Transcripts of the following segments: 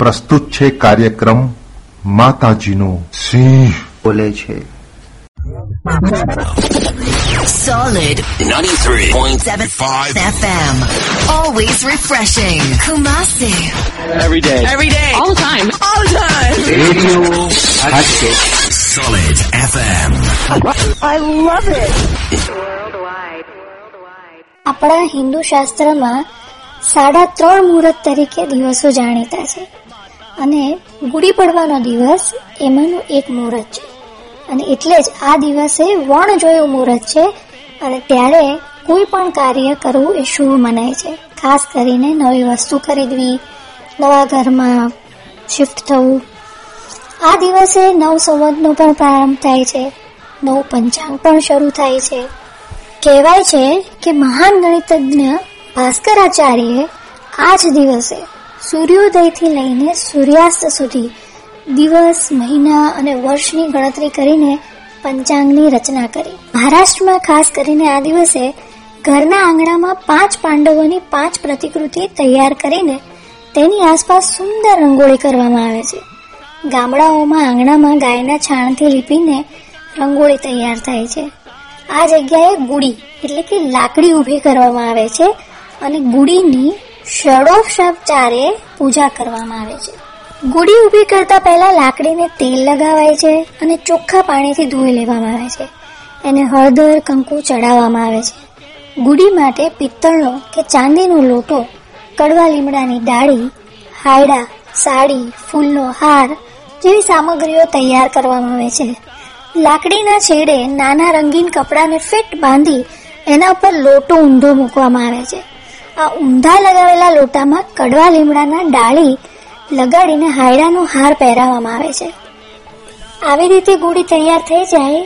પ્રસ્તુત છે કાર્યક્રમ માતાજીનો સિંહ બોલે છે Solid 93.75 FM. Always refreshing. Kumasi. Every day. Every day. All the time. All the time. Radio Hatkesh Solid FM. I love it. આપણા હિન્દુ શાસ્ત્રમાં સાડા ત્રણ મુહૂર્ત તરીકે દિવસો જાણીતા છે અને ગુડી પડવાનો દિવસ એમાંનું એક મુહૂર્ત છે. અને એટલે જ આ દિવસે વણ જોયું મુહૂર્ત છે અને ત્યારે કોઈ પણ કાર્ય કરવું એ શુભ મનાય છે. ખાસ કરીને નવી વસ્તુ ખરીદવી, નવા ઘરમાં શિફ્ટ થવું. આ દિવસે નવ સંવતનો પણ પ્રારંભ થાય છે. નવું પંચાંગ પણ શરૂ થાય છે. કહેવાય છે કે મહાન ગણિતજ્ઞ ભાસ્કરાચાર્યએ આ જ દિવસે સૂર્યોદયથી લઈને સૂર્યાસ્ત સુધી દિવસ, મહિના અને વર્ષની ગણતરી કરીને પંચાંગની રચના કરી. મહારાષ્ટ્રમાં ખાસ કરીને આ દિવસે ઘરના આંગણામાં પાંચ પાંડવોની પાંચ પ્રતિકૃતિ તૈયાર કરીને તેની આસપાસ સુંદર રંગોળી કરવામાં આવે છે. ગામડાઓમાં આંગણામાં ગાયના છાણથી લીપીને રંગોળી તૈયાર થાય છે. આ જગ્યાએ ગુડી, એટલે કે લાકડી ઊભી કરવામાં આવે છે અને ગુડીની ષડોપચારે પૂજા કરવામાં આવે છે. ગુડી ઊભી કરતા પહેલા લાકડીને તેલ લગાવાય છે અને ચોખ્ખા પાણીથી ધોઈ લેવામાં આવે છે. એને હળદર, કંકુ ચડાવવામાં આવે છે. ગુડી માટે પિત્તળનો કે ચાંદીનો લોટો, કડવા લીમડાની ડાળી, હાયડા, સાડી, ફૂલનો હાર જેવી સામગ્રીઓ તૈયાર કરવામાં આવે છે. લાકડીના છેડે નાના રંગીન કપડાને ફિટ બાંધી એના ઉપર લોટો ઊંધો મૂકવામાં આવે છે. આ ઊંધા લગાવેલા લોટામાં કડવા લીમડાના ડાળી લગાડીને હાયડાનો હાર પહેરાવવામાં આવે છે. આવી રીતે ગુડી તૈયાર થઈ જાય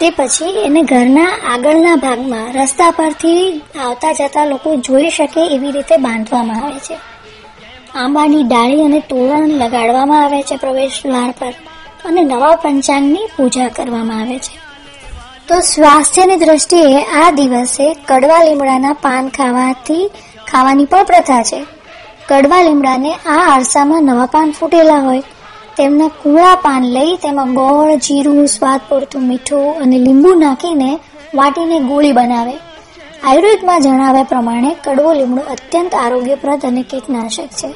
તે પછી એને ઘરના આગળના ભાગમાં રસ્તા પરથી આવતા જતા લોકો જોઈ શકે એવી રીતે બાંધવામાં આવે છે. આંબાની ડાળી અને તોરણ લગાડવામાં આવે છે પ્રવેશ દ્વાર પર અને નવા પંચાંગની પૂજા કરવામાં આવે છે. તો સ્વાસ્થ્યની દ્રષ્ટિએ આ દિવસે કડવા લીમડાના પાન ખાવાથી ખાવાની પણ પ્રથા છે. કડવા લીમડાને આ આરસામાં નવા પાન ફૂટેલા હોય. તેમના કુળા પાન લઈ તેમાં ગોળ, જીરું, સ્વાદ પૂરતું મીઠું અને લીંબુ નાખીને વાટીને ગોળી બનાવે. આયુર્વેદમાં જણાવ્યા પ્રમાણે કડવો લીમડો અત્યંત આરોગ્યપ્રદ અને કીટનાશક છે.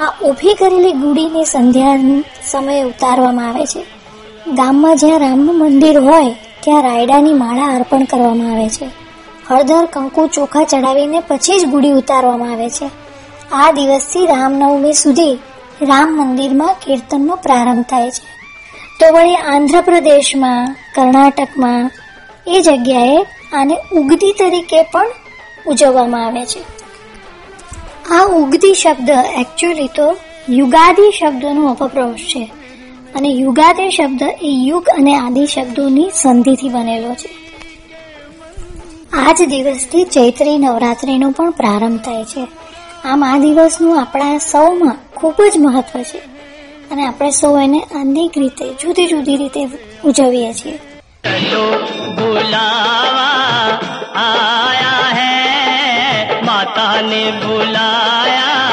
આ ઊભી કરેલી ગુડીને સંધ્યા સમયે ઉતારવામાં આવે છે. ગામમાં જ્યાં રામનું મંદિર હોય, ત્યાં રાયડાની માળા અર્પણ કરવામાં આવે છે. હળદર, કંકુ, ચોખા ચડાવીને પછી જ ગુડી ઉતારવામાં આવે છે. આ દિવસથી રામનવમી સુધી રામ મંદિરમાં કીર્તનનો પ્રારંભ થાય છે. તો વળી આંધ્રપ્રદેશમાં, કર્ણાટકમાં, એ જગ્યાએ આને ઉગતી તરીકે પણ ઉજવવામાં આવે છે. આ ઉગતી શબ્દ એકચ્યુઅલી તો યુગાદી શબ્દનો અપપ્રવશ છે. અને યુગાદી શબ્દ એ યુગ અને આદિ શબ્દોની સંધિથી બનેલો છે. આ જ દિવસથી ચૈત્રી નવરાત્રિનો પણ પ્રારંભ થાય છે. આમ આ દિવસનું આપણા સૌમાં ખૂબ જ મહત્વ છે. અને આપણે સૌ એને અનેક રીતે, જુદી જુદી રીતે ઉજવીએ છીએ. આયા હે માતા ને બુલાયા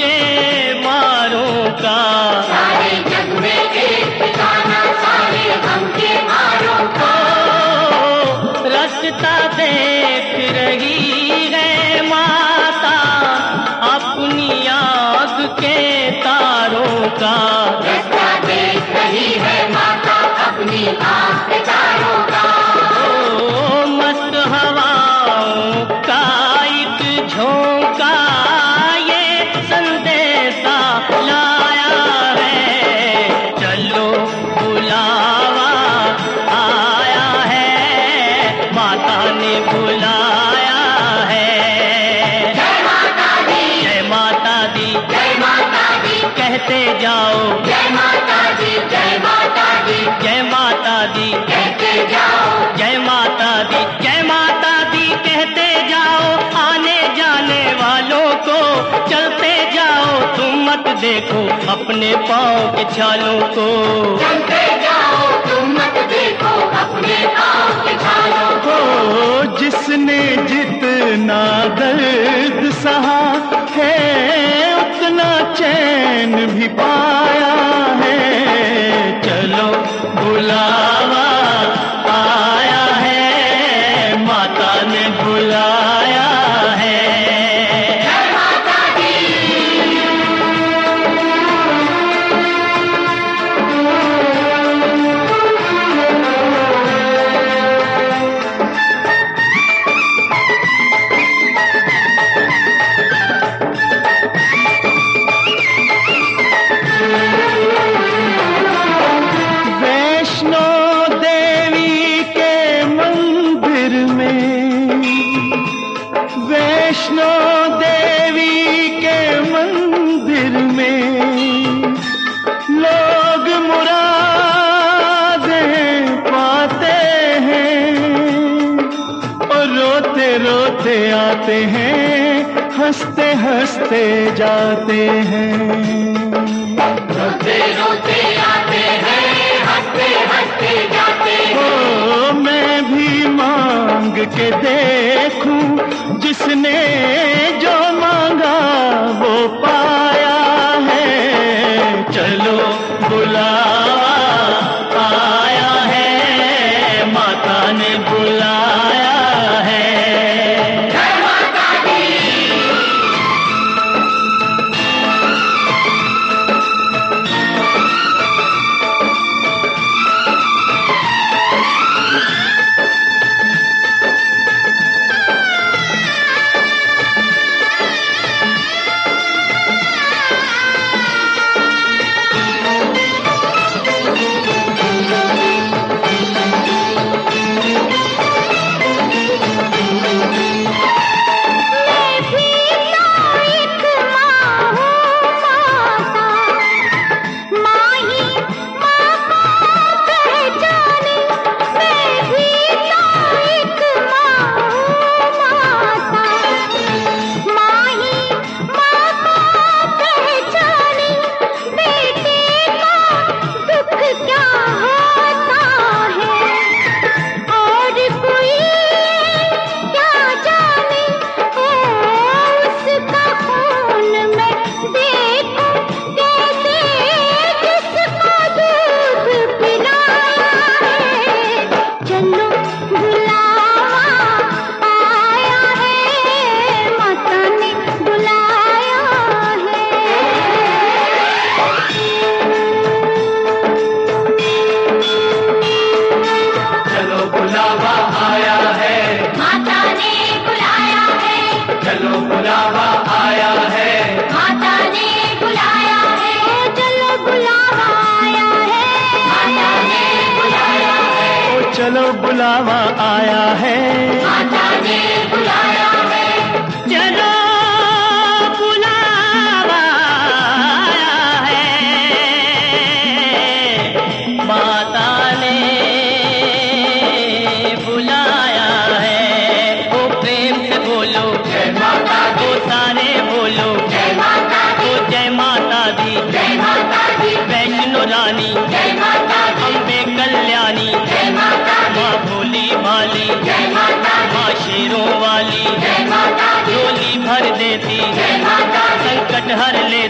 के मारों का सारे जग में एक देखो अपने पाँव के छालों को। चलते जाओ तुम मत देखो अपने पाँव के छालों को। जिसने जितना दर्द सहा है उतना चैन भी पाया है। चलो बुलावा आया है।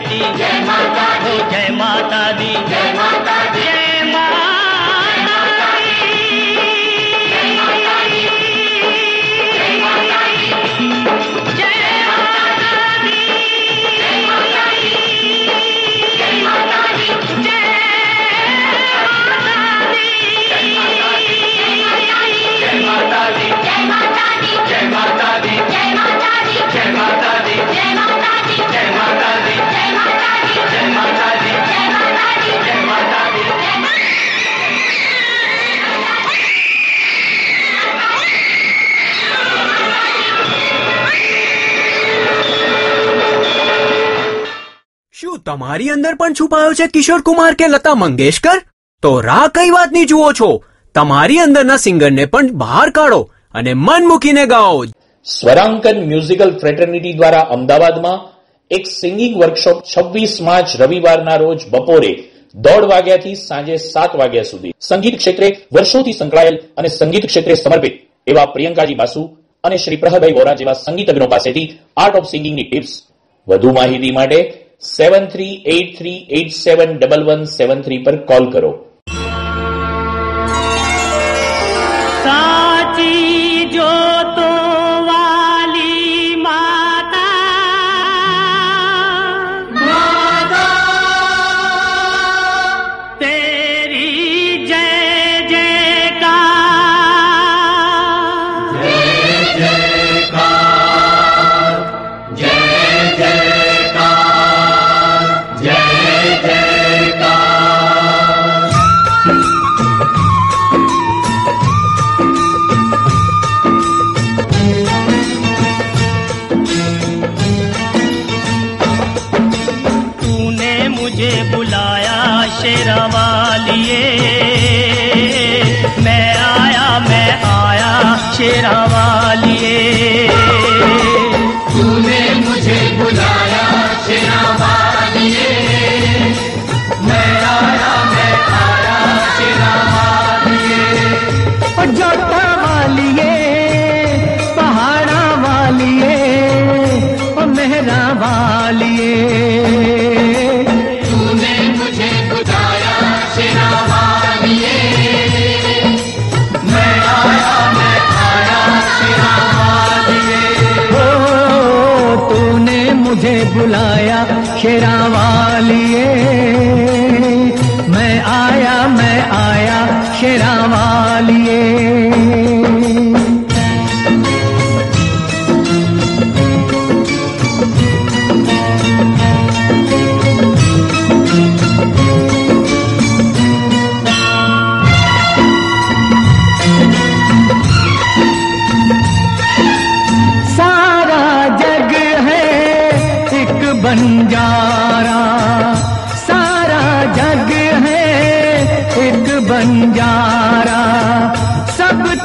दी जय माता दी जय माता दी जय माता તમારી અંદર પણ છુપાયો છે કિશોર કુમાર કે લતા મંગેશકર? તો રાહ કઈ વાતની જુઓ છો? તમારી અંદરના સિંગરને પણ બહાર કાઢો અને મન મૂકીને ગાઓ. સ્વરાંકન મ્યુઝિકલ ફ્રેટર્નિટી દ્વારા અમદાવાદમાં એક સિંગિંગ વર્કશોપ છવ્વીસ માર્ચ રવિવારના રોજ બપોરે દોઢ વાગ્યાથી સાંજે સાત વાગ્યા સુધી. સંગીત ક્ષેત્રે વર્ષોથી સંકળાયેલ અને સંગીત ક્ષેત્રે સમર્પિત એવા પ્રિયંકાજી બાસુ અને શ્રી પ્રહરભાઈ વોરા જેવા સંગીતજ્ઞો પાસેથી આર્ટ ઓફ સિંગિંગની ટિપ્સ વધુ માહિતી માટે seven three eight three eight seven double one seven three પર કોલ કરો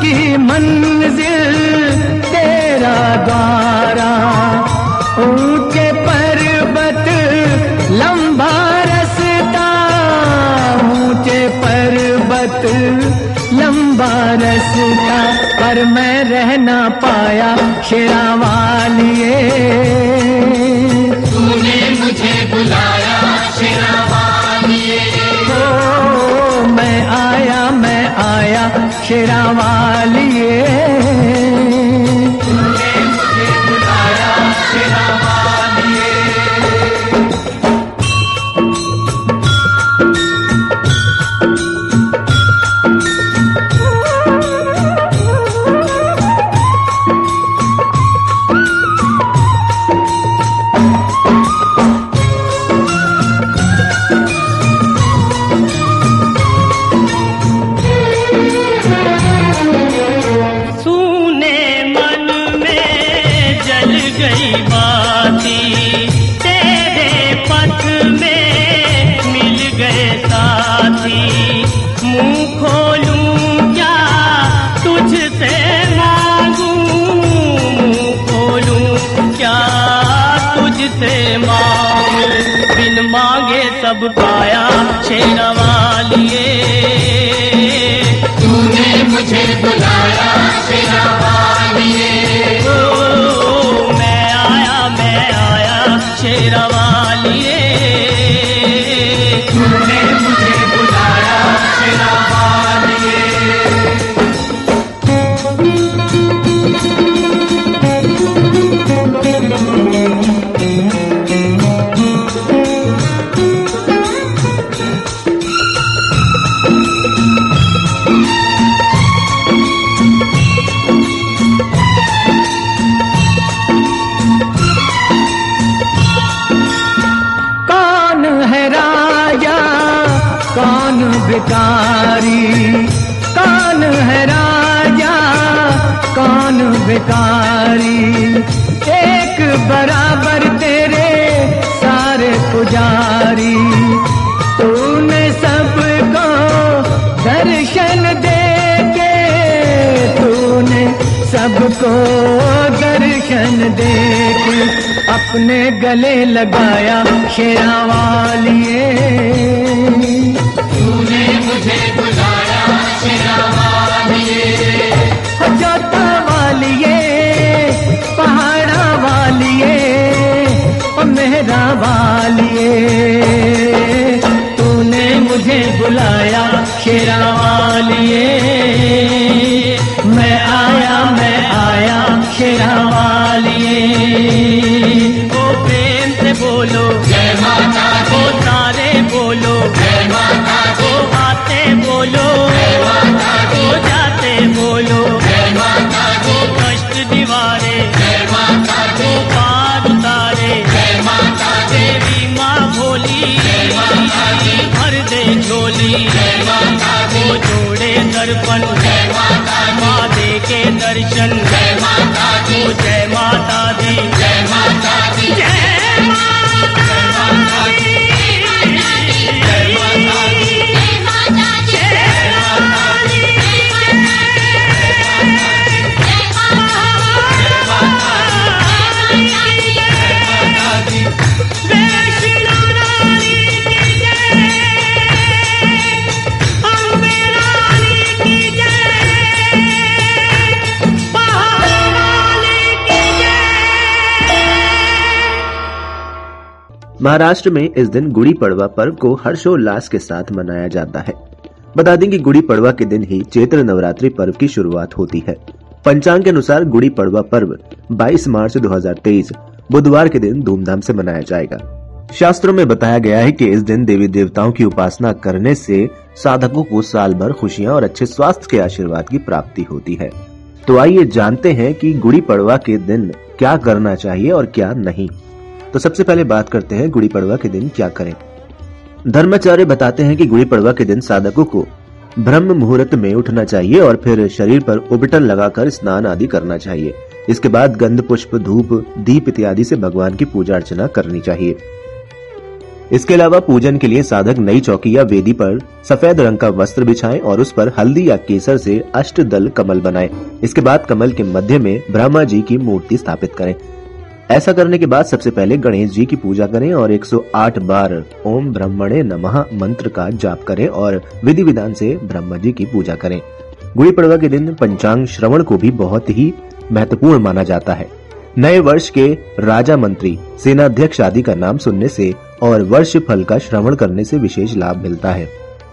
सबकी मंजिल तेरा द्वारा, ऊँचे पर्वत, लंबा रस्ता, ऊँचे पर्वत, लंबा रस्ता, पर मैं रह ना पाया शेरा वालिए आया Amen. लगाया शेरा वालिए महाराष्ट्र में इस दिन गुड़ी पड़वा पर्व को हर्षोल्लास के साथ मनाया जाता है। बता दें कि गुड़ी पड़वा के दिन ही चैत्र नवरात्रि पर्व की शुरुआत होती है। पंचांग के अनुसार गुड़ी पड़वा पर्व 22 मार्च 2023 बुधवार के दिन धूमधाम से मनाया जाएगा। शास्त्रों में बताया गया है कि इस दिन देवी देवताओं की उपासना करने से साधकों को साल भर खुशियाँ और अच्छे स्वास्थ्य के आशीर्वाद की प्राप्ति होती है। तो आइए जानते हैं कि गुड़ी पड़वा के दिन क्या करना चाहिए और क्या नहीं। तो सबसे पहले बात करते हैं गुड़ी पड़वा के दिन क्या करें। धर्माचार्य बताते हैं कि गुड़ी पड़वा के दिन साधकों को ब्रह्म मुहूर्त में उठना चाहिए और फिर शरीर पर उबटन लगाकर स्नान आदि करना चाहिए। इसके बाद गंध, पुष्प, धूप, दीप इत्यादि से भगवान की पूजा अर्चना करनी चाहिए। इसके अलावा पूजन के लिए साधक नई चौकी या वेदी पर सफ़ेद रंग का वस्त्र बिछाएँ और उस पर हल्दी या केसर से अष्ट दल कमल बनाएँ। इसके बाद कमल के मध्य में ब्रह्मा जी की मूर्ति स्थापित करें। ऐसा करने के बाद सबसे पहले गणेश जी की पूजा करें और 108 बार ओम ब्रह्मणे नमः मंत्र का जाप करें और विधि विधान से ब्रह्म जी की पूजा करें। गुड़ी पड़वा के दिन पंचांग श्रवण को भी बहुत ही महत्वपूर्ण माना जाता है। नए वर्ष के राजा मंत्री, सेनाध्यक्ष आदि का नाम सुनने से और वर्ष फल का श्रवण करने से विशेष लाभ मिलता है।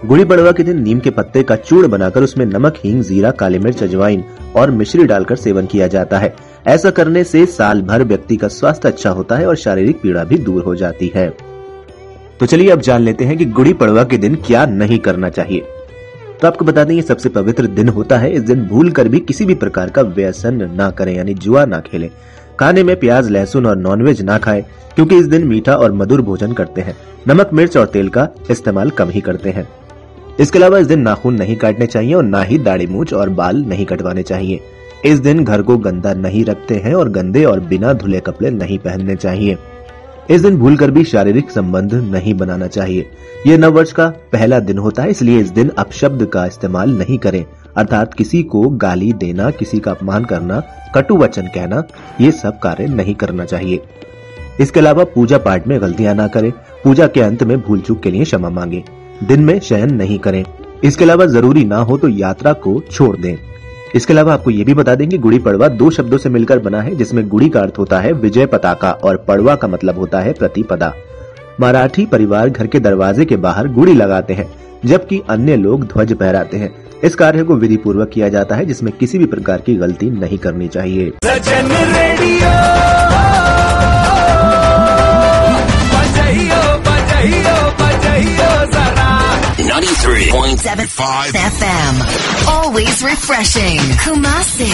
गुड़ी पड़वा के दिन नीम के पत्ते का चूर्ण बनाकर उसमें नमक, हींग, जीरा, काली मिर्च, अजवाइन और मिश्री डालकर सेवन किया जाता है। ऐसा करने से साल भर व्यक्ति का स्वास्थ्य अच्छा होता है और शारीरिक पीड़ा भी दूर हो जाती है। तो चलिए अब जान लेते हैं कि गुड़ी पड़वा के दिन क्या नहीं करना चाहिए। तो आपको बता दें, ये सबसे पवित्र दिन होता है। इस दिन भूल कर भी किसी भी प्रकार का व्यसन ना करें, यानी जुआ ना खेलें। खाने में प्याज, लहसुन और नॉनवेज ना खाएँ, क्योंकि इस दिन मीठा और मधुर भोजन करते हैं। नमक, मिर्च और तेल का इस्तेमाल कम ही करते हैं। इसके अलावा इस दिन नाखून नहीं काटने चाहिए और ना ही दाढ़ी, मूछ और बाल नहीं कटवाने चाहिए। इस दिन घर को गंदा नहीं रखते हैं और गंदे और बिना धुले कपड़े नहीं पहनने चाहिए। इस दिन भूलकर भी शारीरिक संबंध नहीं बनाना चाहिए। यह नव वर्ष का पहला दिन होता है, इसलिए इस दिन अपशब्द का इस्तेमाल नहीं करें। अर्थात किसी को गाली देना, किसी का अपमान करना, कटु वचन कहना, ये सब कार्य नहीं करना चाहिए। इसके अलावा पूजा पाठ में गलतियाँ ना करें। पूजा के अंत में भूल चूक के लिए क्षमा मांगे। दिन में शयन नहीं करें। इसके अलावा ज़रूरी ना हो तो यात्रा को छोड़ दें। इसके अलावा आपको ये भी बता दें कि गुड़ी पड़वा दो शब्दों से मिलकर बना है, जिसमें गुड़ी का अर्थ होता है विजय पताका और पड़वा का मतलब होता है प्रतिपदा। मराठी परिवार घर के दरवाजे के बाहर गुड़ी लगाते हैं, जबकि अन्य लोग ध्वज पहराते हैं। इस कार्य को विधि पूर्वक किया जाता है, जिसमें किसी भी प्रकार की गलती नहीं करनी चाहिए। रेडियो, बजाइयो बजाइयो। 93.5 FM. Always refreshing. Kumasi.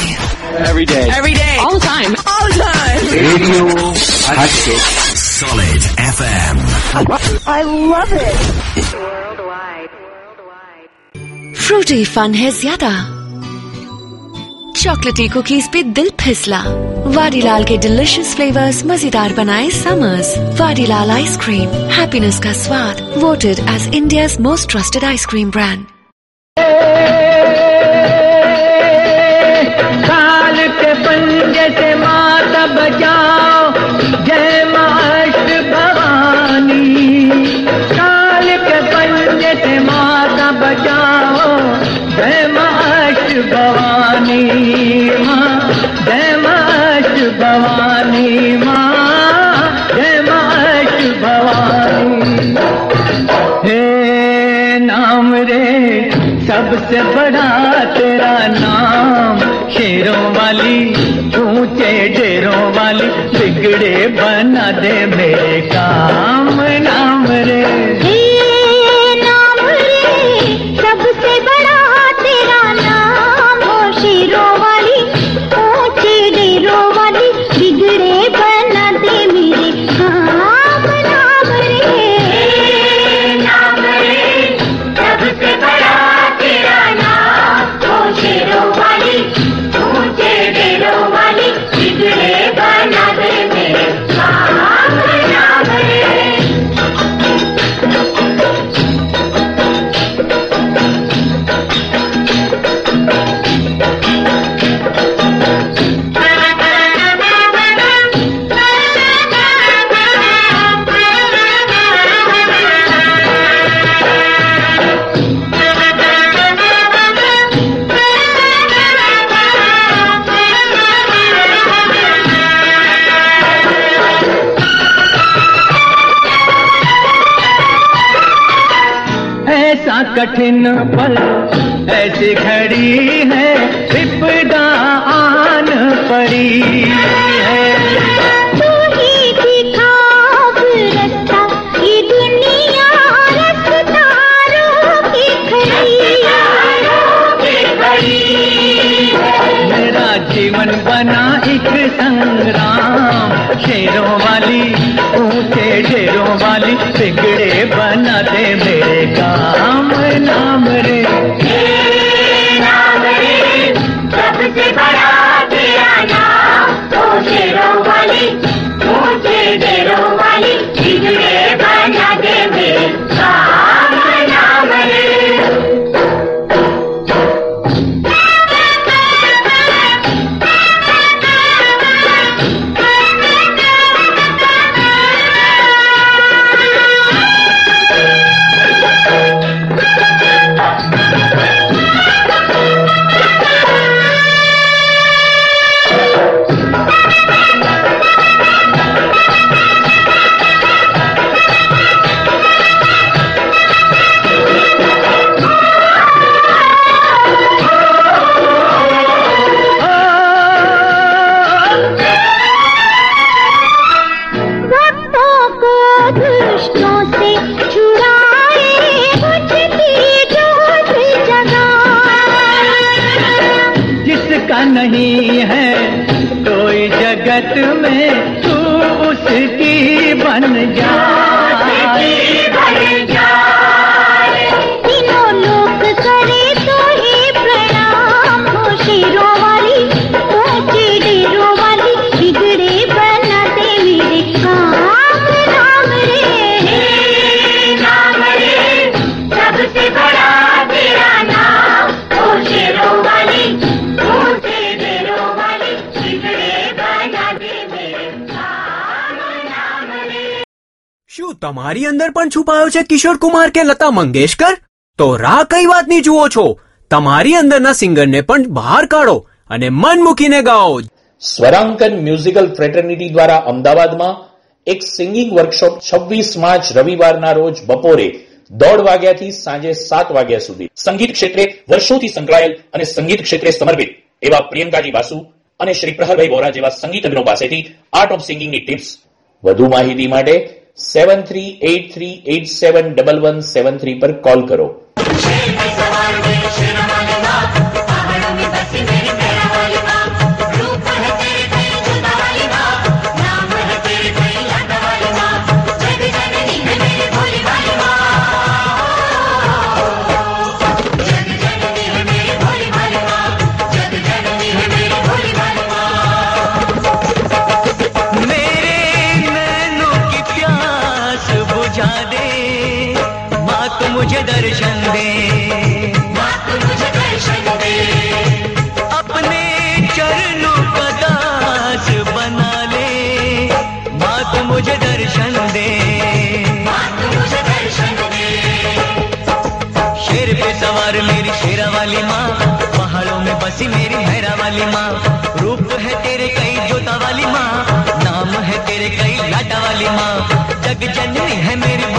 every day. Every day. All the time. All the time. Radio Hatchet. Solid FM. I love it. Frooti fun है ज्यादा चॉकलेटी कुकीज पे दिल फिसला वाडीलाल के डिलिशियस फ्लेवर्स मजेदार बनाए समर्स वाडीलाल आइसक्रीम हैप्पीनेस का स्वाद voted as India most trusted ice cream brand सबसे बड़ा तेरा नाम शेरों वाली ऊंचे डेरों वाली बिगड़े बना दे मेरे काम कठिन पल ऐसी घड़ी है विपदा आन पड़ी છુપાયો છે કિશોર કુમાર કે લતા મંગેશકર? તો રાહ કઈ વાતની જુઓ છો? તમારી અંદરના સિંગરને પણ બહાર કાઢો અને મન મૂકીને ગાઓ. સ્વરાંકન મ્યુઝિકલ ફ્રેટર્નિટી દ્વારા અમદાવાદમાં એક સિંગિંગ વર્કશોપ છવ્વીસ માર્ચ રવિવારના રોજ બપોરે દોઢ વાગ્યાથી સાંજે સાત વાગ્યા સુધી. સંગીત ક્ષેત્રે વર્ષોથી સંકળાયેલ અને સંગીત ક્ષેત્રે સમર્પિત એવા પ્રિયંકાજી વાસુ અને શ્રી પ્રહરભાઈ વોરા જેવા સંગીતજ્ઞો પાસેથી આર્ટ ઓફ સિંગિંગની ટિપ્સ. વધુ માહિતી માટે seven three eight three eight seven double one seven three પર કોલ કરો. वाली माँ रूप है तेरे कई जोता वाली माँ नाम है तेरे कई लाटा वाली माँ जग जननी है मेरी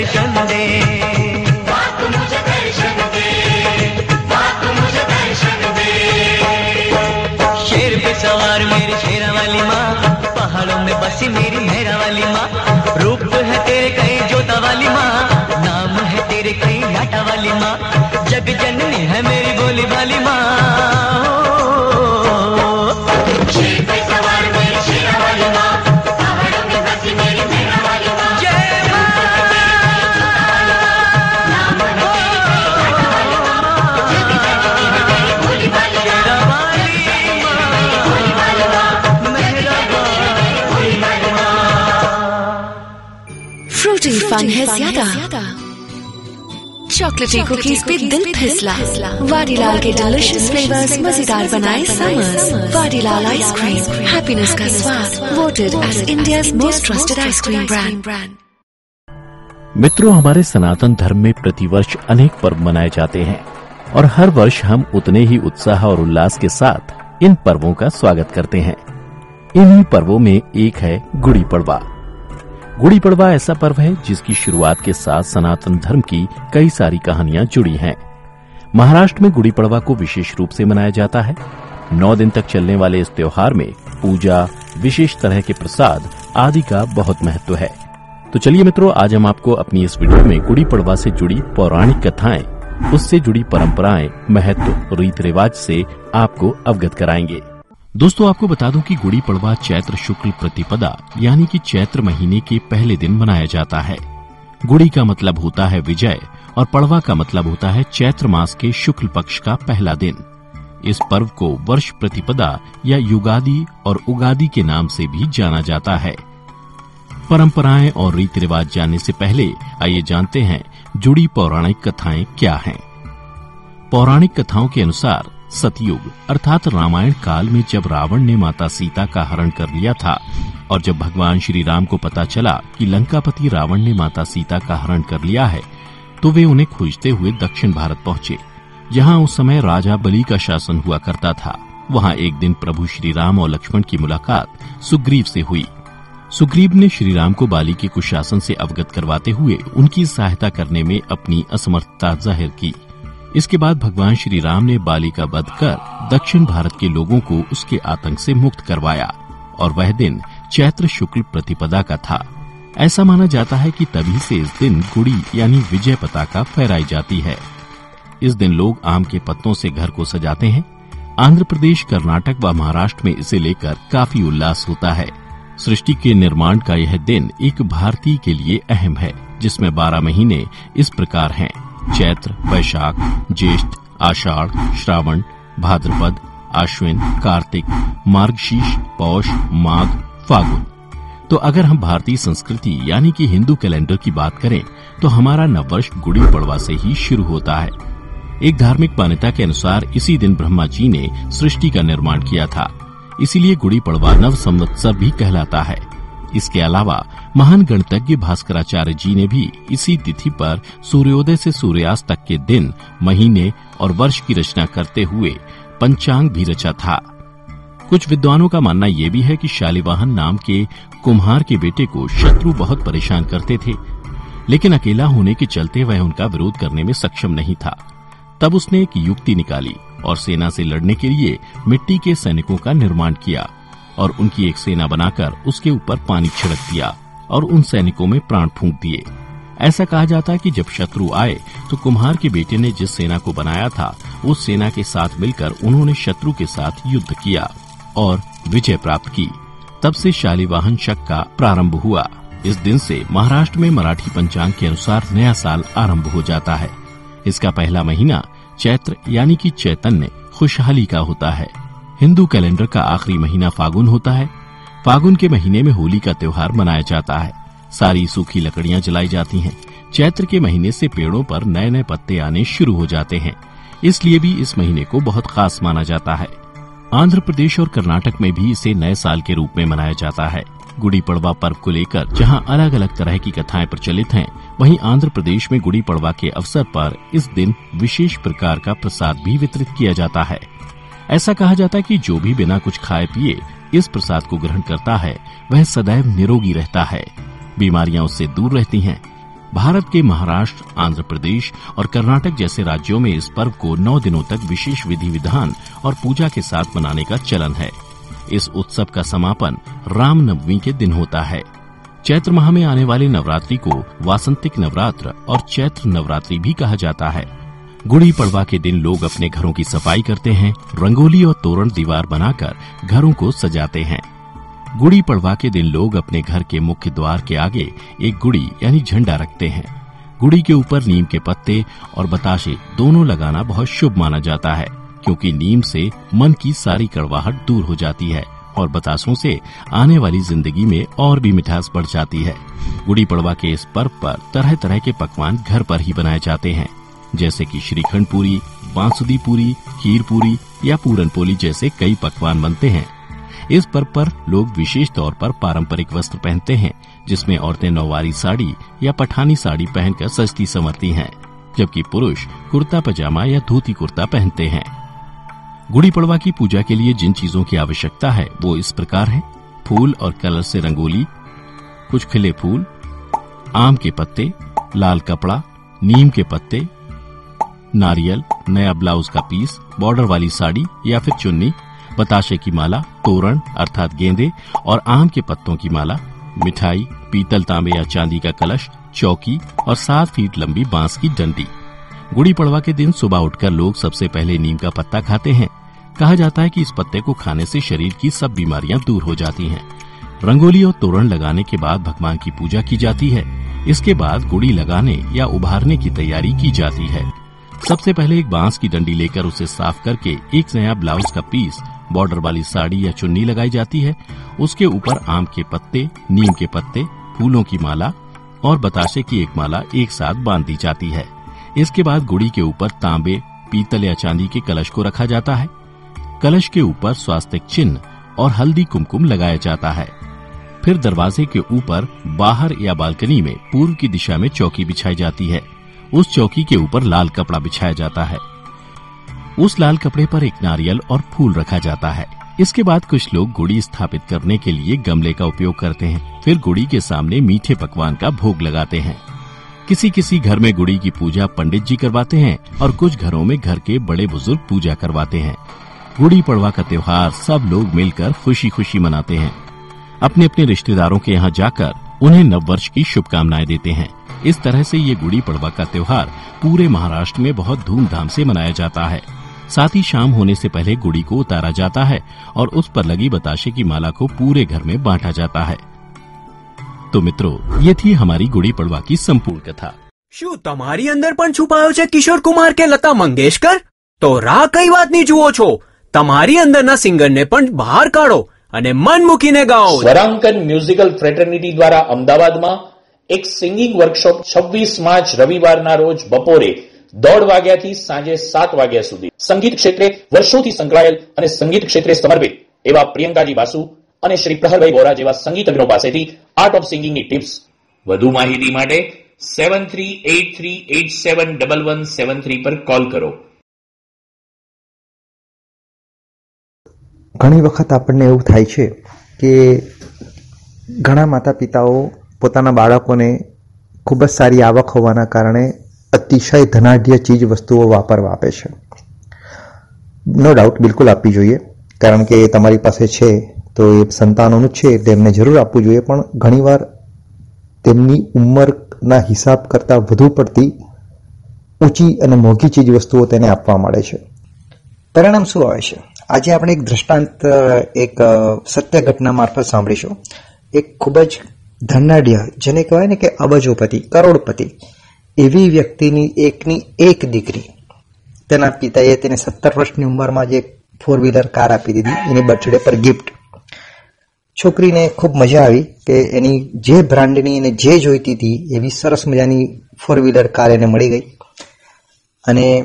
दर्शन दे माँ मुझे दर्शन दे माँ मुझे दर्शन दे शेर पे सवार मेरी शेरा वाली माँ पहाड़ों में बसी मेरी मेरा वाली माँ। रूप है तेरे कहीं जोता वाली माँ नाम है तेरे कहीं लाटा वाली माँ। जग जननी है मेरी बोली वाली माँ। चॉकलेटी कुकीज पे दिल फिसला वाडीलाल के डिलिशियस फ्लेवर्स मज़ेदार बनाए समर्स वाडीलाल आइसक्रीम हैप्पीनेस का स्वाद voted as India most trusted ice cream brand मित्रों हमारे सनातन धर्म में प्रतिवर्ष अनेक पर्व मनाए जाते हैं और हर वर्ष हम उतने ही उत्साह और उल्लास के साथ इन पर्वों का स्वागत करते हैं। इन्हीं पर्वों में एक है गुड़ी पड़वा। गुड़ी पड़वा ऐसा पर्व है जिसकी शुरुआत के साथ सनातन धर्म की कई सारी कहानियाँ जुड़ी हैं। महाराष्ट्र में गुड़ी पड़वा को विशेष रूप से मनाया जाता है। नौ दिन तक चलने वाले इस त्योहार में पूजा, विशेष तरह के प्रसाद आदि का बहुत महत्व है। तो चलिए मित्रों, आज हम आपको अपनी इस वीडियो में गुड़ी पड़वा से जुड़ी पौराणिक कथाएँ, उससे जुड़ी परंपराएँ, महत्व रीत रिवाज से आपको अवगत कराएँगे। दोस्तों, आपको बता दूँ कि गुड़ी पड़वा चैत्र शुक्ल प्रतिपदा, यानी कि चैत्र महीने के पहले दिन मनाया जाता है। गुड़ी का मतलब होता है विजय और पड़वा का मतलब होता है चैत्र मास के शुक्ल पक्ष का पहला दिन। इस पर्व को वर्ष प्रतिपदा या युगादि और उगादि के नाम से भी जाना जाता है। परंपराएँ और रीति रिवाज जानने से पहले आइए जानते हैं, जुड़ी पौराणिक कथाएँ क्या हैं। पौराणिक कथाओं के अनुसार सतयुग, अर्थात रामायण काल में जब रावण ने माता सीता का हरण कर लिया था, और जब भगवान श्री राम को पता चला कि लंकापति रावण ने माता सीता का हरण कर लिया है तो वे उन्हें खोजते हुए दक्षिण भारत पहुँचे, जहाँ उस समय राजा बलि का शासन हुआ करता था। वहाँ एक दिन प्रभु श्री राम और लक्ष्मण की मुलाकात सुग्रीव से हुई। सुग्रीव ने श्री राम को बाली के कुशासन से अवगत करवाते हुए उनकी सहायता करने में अपनी असमर्थता ज़ाहिर की। इसके बाद भगवान श्री राम ने बाली का वध कर दक्षिण भारत के लोगों को उसके आतंक से मुक्त करवाया, और वह दिन चैत्र शुक्ल प्रतिपदा का था। ऐसा माना जाता है कि तभी से इस दिन गुड़ी यानी विजय पताका फहराई जाती है। इस दिन लोग आम के पत्तों से घर को सजाते हैं। आंध्र प्रदेश, कर्नाटक व महाराष्ट्र में इसे लेकर काफ़ी उल्लास होता है। सृष्टि के निर्माण का यह दिन एक भारतीय के लिए अहम है, जिसमें बारह महीने इस प्रकार हैं। चैत्र, वैशाख, ज्येष्ठ, आषाढ़, श्रावण, भाद्रपद आश्विन कार्तिक, मार्गशीर्ष, पौष, माघ, फागुन। तो अगर हम भारतीय संस्कृति यानी कि हिंदू कैलेंडर की बात करें तो हमारा नववर्ष गुड़ी पड़वा से ही शुरू होता है। एक धार्मिक मान्यता के अनुसार इसी दिन ब्रह्मा जी ने सृष्टि का निर्माण किया था। इसीलिए गुड़ी पड़वा नव संवत्सर भी कहलाता है। इसके अलावा महान गणतज्ञ भास्कराचार्य जी ने भी इसी तिथि पर सूर्योदय से सूर्यास्त तक के दिन, महीने और वर्ष की रचना करते हुए पंचांग भी रचा था। कुछ विद्वानों का मानना यह भी है कि शालिवाहन नाम के कुम्हार के बेटे को शत्रु बहुत परेशान करते थे, लेकिन अकेला होने के चलते वह उनका विरोध करने में सक्षम नहीं था। तब उसने एक युक्ति निकाली और सेना से लड़ने के लिए मिट्टी के सैनिकों का निर्माण किया। और उनकी एक सेना बनाकर उसके ऊपर पानी छिड़क दिया और उन सैनिकों में प्राण फूंक दिए। ऐसा कहा जाता है कि जब शत्रु आए तो कुम्हार के बेटे ने जिस सेना को बनाया था, उस सेना के साथ मिलकर उन्होंने शत्रु के साथ युद्ध किया और विजय प्राप्त की। तब से शालिवाहन शक का प्रारंभ हुआ। इस दिन से महाराष्ट्र में मराठी पंचांग के अनुसार नया साल आरंभ हो जाता है। इसका पहला महीना चैत्र यानी कि चैतन्य खुशहाली का होता है। हिंदू कैलेंडर का आखिरी महीना फागुन होता है। फागुन के महीने में होली का त्योहार मनाया जाता है। सारी सूखी लकड़ियाँ जलाई जाती हैं। चैत्र के महीने से पेड़ों पर नए नए पत्ते आने शुरू हो जाते हैं। इसलिए भी इस महीने को बहुत खास माना जाता है। आंध्र प्रदेश और कर्नाटक में भी इसे नए साल के रूप में मनाया जाता है। गुड़ी पड़वा पर्व को लेकर जहाँ अलग अलग तरह की कथाएँ प्रचलित हैं, वहीं आंध्र प्रदेश में गुड़ी पड़वा के अवसर पर इस दिन विशेष प्रकार का प्रसाद भी वितरित किया जाता है। ऐसा कहा जाता है कि जो भी बिना कुछ खाए पिए इस प्रसाद को ग्रहण करता है, वह सदैव निरोगी रहता है। बीमारियाँ उससे दूर रहती हैं। भारत के महाराष्ट्र, आंध्र प्रदेश और कर्नाटक जैसे राज्यों में इस पर्व को नौ दिनों तक विशेष विधि विधान और पूजा के साथ मनाने का चलन है। इस उत्सव का समापन रामनवमी के दिन होता है। चैत्र माह में आने वाले नवरात्रि को वासंतिक नवरात्र और चैत्र नवरात्रि भी कहा जाता है। गुड़ी पड़वा के दिन लोग अपने घरों की सफ़ाई करते हैं, रंगोली और तोरण दीवार बनाकर घरों को सजाते हैं। गुड़ी पड़वा के दिन लोग अपने घर के मुख्य द्वार के आगे एक गुड़ी यानी झंडा रखते हैं। गुड़ी के ऊपर नीम के पत्ते और बताशे दोनों लगाना बहुत शुभ माना जाता है, क्योंकि नीम से मन की सारी कड़वाहट दूर हो जाती है और बतासों से आने वाली ज़िंदगी में और भी मिठास बढ़ जाती है। गुड़ी पड़वा के इस पर्व पर तरह तरह के पकवान घर पर ही बनाए जाते हैं। जैसे कि श्रीखंड पूरी बांसुदी पूरी खीर पूरी या पूरन पोली जैसे कई पकवान बनते हैं। इस पर्व पर लोग विशेष तौर पर पारंपरिक वस्त्र पहनते हैं, जिसमें औरतें नौवारी साड़ी या पठानी साड़ी पहनकर सजती संवरती हैं, जबकि पुरुष कुर्ता, पजामा या धोती कुर्ता पहनते हैं। गुड़ी पड़वा की पूजा के लिए जिन चीज़ों की आवश्यकता है, वो इस प्रकार है। फूल और कलर से रंगोली, कुछ खिले फूल, आम के पत्ते, लाल कपड़ा, नीम के पत्ते नारियल, नया ब्लाउज का पीस, बॉर्डर वाली साड़ी या फिर चुन्नी, बताशे की माला, तोरण, अर्थात गेंदे और आम के पत्तों की माला, मिठाई, पीतल तांबे या चांदी का कलश, चौकी और सात फीट लंबी बाँस की डंडी। गुड़ी पड़वा के दिन सुबह उठकर लोग सबसे पहले नीम का पत्ता खाते हैं। कहा जाता है कि इस पत्ते को खाने से शरीर की सब बीमारियाँ दूर हो जाती हैं। रंगोली और तोरण लगाने के बाद भगवान की पूजा की जाती है। इसके बाद गुड़ी लगाने या उभारने की तैयारी की जाती है। सबसे पहले एक बाँस की डंडी लेकर उसे साफ़ करके एक नया ब्लाउज का पीस, बॉर्डर वाली साड़ी या चुन्नी लगाई जाती है। उसके ऊपर आम के पत्ते, नीम के पत्ते, फूलों की माला और बताशे की एक माला एक साथ बाँध दी जाती है। इसके बाद गुड़ी के ऊपर तांबे, पीतल या चांदी के कलश को रखा जाता है। कलश के ऊपर स्वास्थ्य चिन्ह और हल्दी कुमकुम लगाया जाता है। फिर दरवाजे के ऊपर बाहर या बालकनी में पूर्व की दिशा में चौकी बिछाई जाती है। उस चौकी के ऊपर लाल कपड़ा बिछाया जाता है। उस लाल कपड़े पर एक नारियल और फूल रखा जाता है। इसके बाद कुछ लोग गुड़ी स्थापित करने के लिए गमले का उपयोग करते हैं। फिर गुड़ी के सामने मीठे पकवान का भोग लगाते हैं। किसी किसी घर में गुड़ी की पूजा पंडित जी करवाते हैं और कुछ घरों में घर के बड़े बुज़ुर्ग पूजा करवाते हैं। गुड़ी पड़वा का त्योहार सब लोग मिलकर खुशी खुशी मनाते हैं। अपने अपने रिश्तेदारों के यहाँ जाकर उन्हें नववर्ष की शुभकामनाएँ देते हैं। इस तरह से ये गुड़ी पड़वा का त्योहार पूरे महाराष्ट्र में बहुत धूमधाम से मनाया जाता है साथ ही शाम होने से पहले गुड़ी को उतारा जाता है और उस पर लगी बताशे की माला को पूरे घर में बांटा जाता है तो मित्रों ये थी हमारी गुड़ी पड़वा की संपूर्ण कथा શું તમારી અંદર પણ છુપાયો છે કિશોર કુમાર કે લતા મંગેશકર તો રાહ કઈ વાતની જુઓ છો તમારી અંદરના સિંગરને પણ બહાર કાઢો અને મન મૂકીને ગાઓ સ્વરાંકન મ્યુઝિકલ ફ્રેટર્નિટી દ્વારા અમદાવાદમાં એક સિંગિંગ વર્કશોપ છવ્વીસ માર્ચ રવિવારના રોજ બપોરે દોઢ વાગ્યાથી સાંજે સાત વાગ્યા સુધી. સંગીત ક્ષેત્રે વર્ષોથી સંકળાયેલ અને સંગીત ક્ષેત્રે સમર્પિત એવા પ્રિયંકાજી બાસુ અને શ્રી પ્રહરભાઈ બોરા જેવા સંગીતજ્ઞો પાસેથી આર્ટ ઓફ સિંગિંગની ટિપ્સ વધુ માહિતી માટે seven three eight three eight seven double one seven three પર કોલ કરો. ઘણી વખત આપણને એવું થાય છે કે ઘણા માતા પિતાઓ પોતાના બાળકોને ખૂબ જ સારી આવક હોવાના કારણે અતિશય ધનાઢ્ય ચીજ વસ્તુઓ વાપરવા આપે છે. નો ડાઉટ બિલકુલ આપવી જોઈએ, કારણ કે એ તમારી પાસે છે, તો એ સંતાનોનું છે એમને જરૂર આપવું જોઈએ, પણ ઘણીવાર તેમની ઉંમરના હિસાબ કરતાં વધુ પડતી ઊંચી અને મોંઘી ચીજ વસ્તુઓ તેને આપવા મળે છે. પરિણામ શું આવે છે? આજે આપણે એક દ્રષ્ટાંત, એક સત્ય ઘટના મારફત સાંભળીશું. એક ખૂબ જ ધનાઢ્ય, જેને કહેવાય ને કે અબજોપતિ, કરોડપતિ, એવી વ્યક્તિની એકની એક દીકરી. તેના પિતાએ તેને સત્તર વર્ષની ઉંમરમાં જે ફોર વ્હીલર કાર આપી દીધી, એની બર્થડે પર ગિફ્ટ છોકરીને ખૂબ મજા આવી કે એની જે બ્રાન્ડની એને જે જોઈતી હતી, એવી સરસ મજાની ફોર વ્હીલર કાર એને મળી ગઈ. અને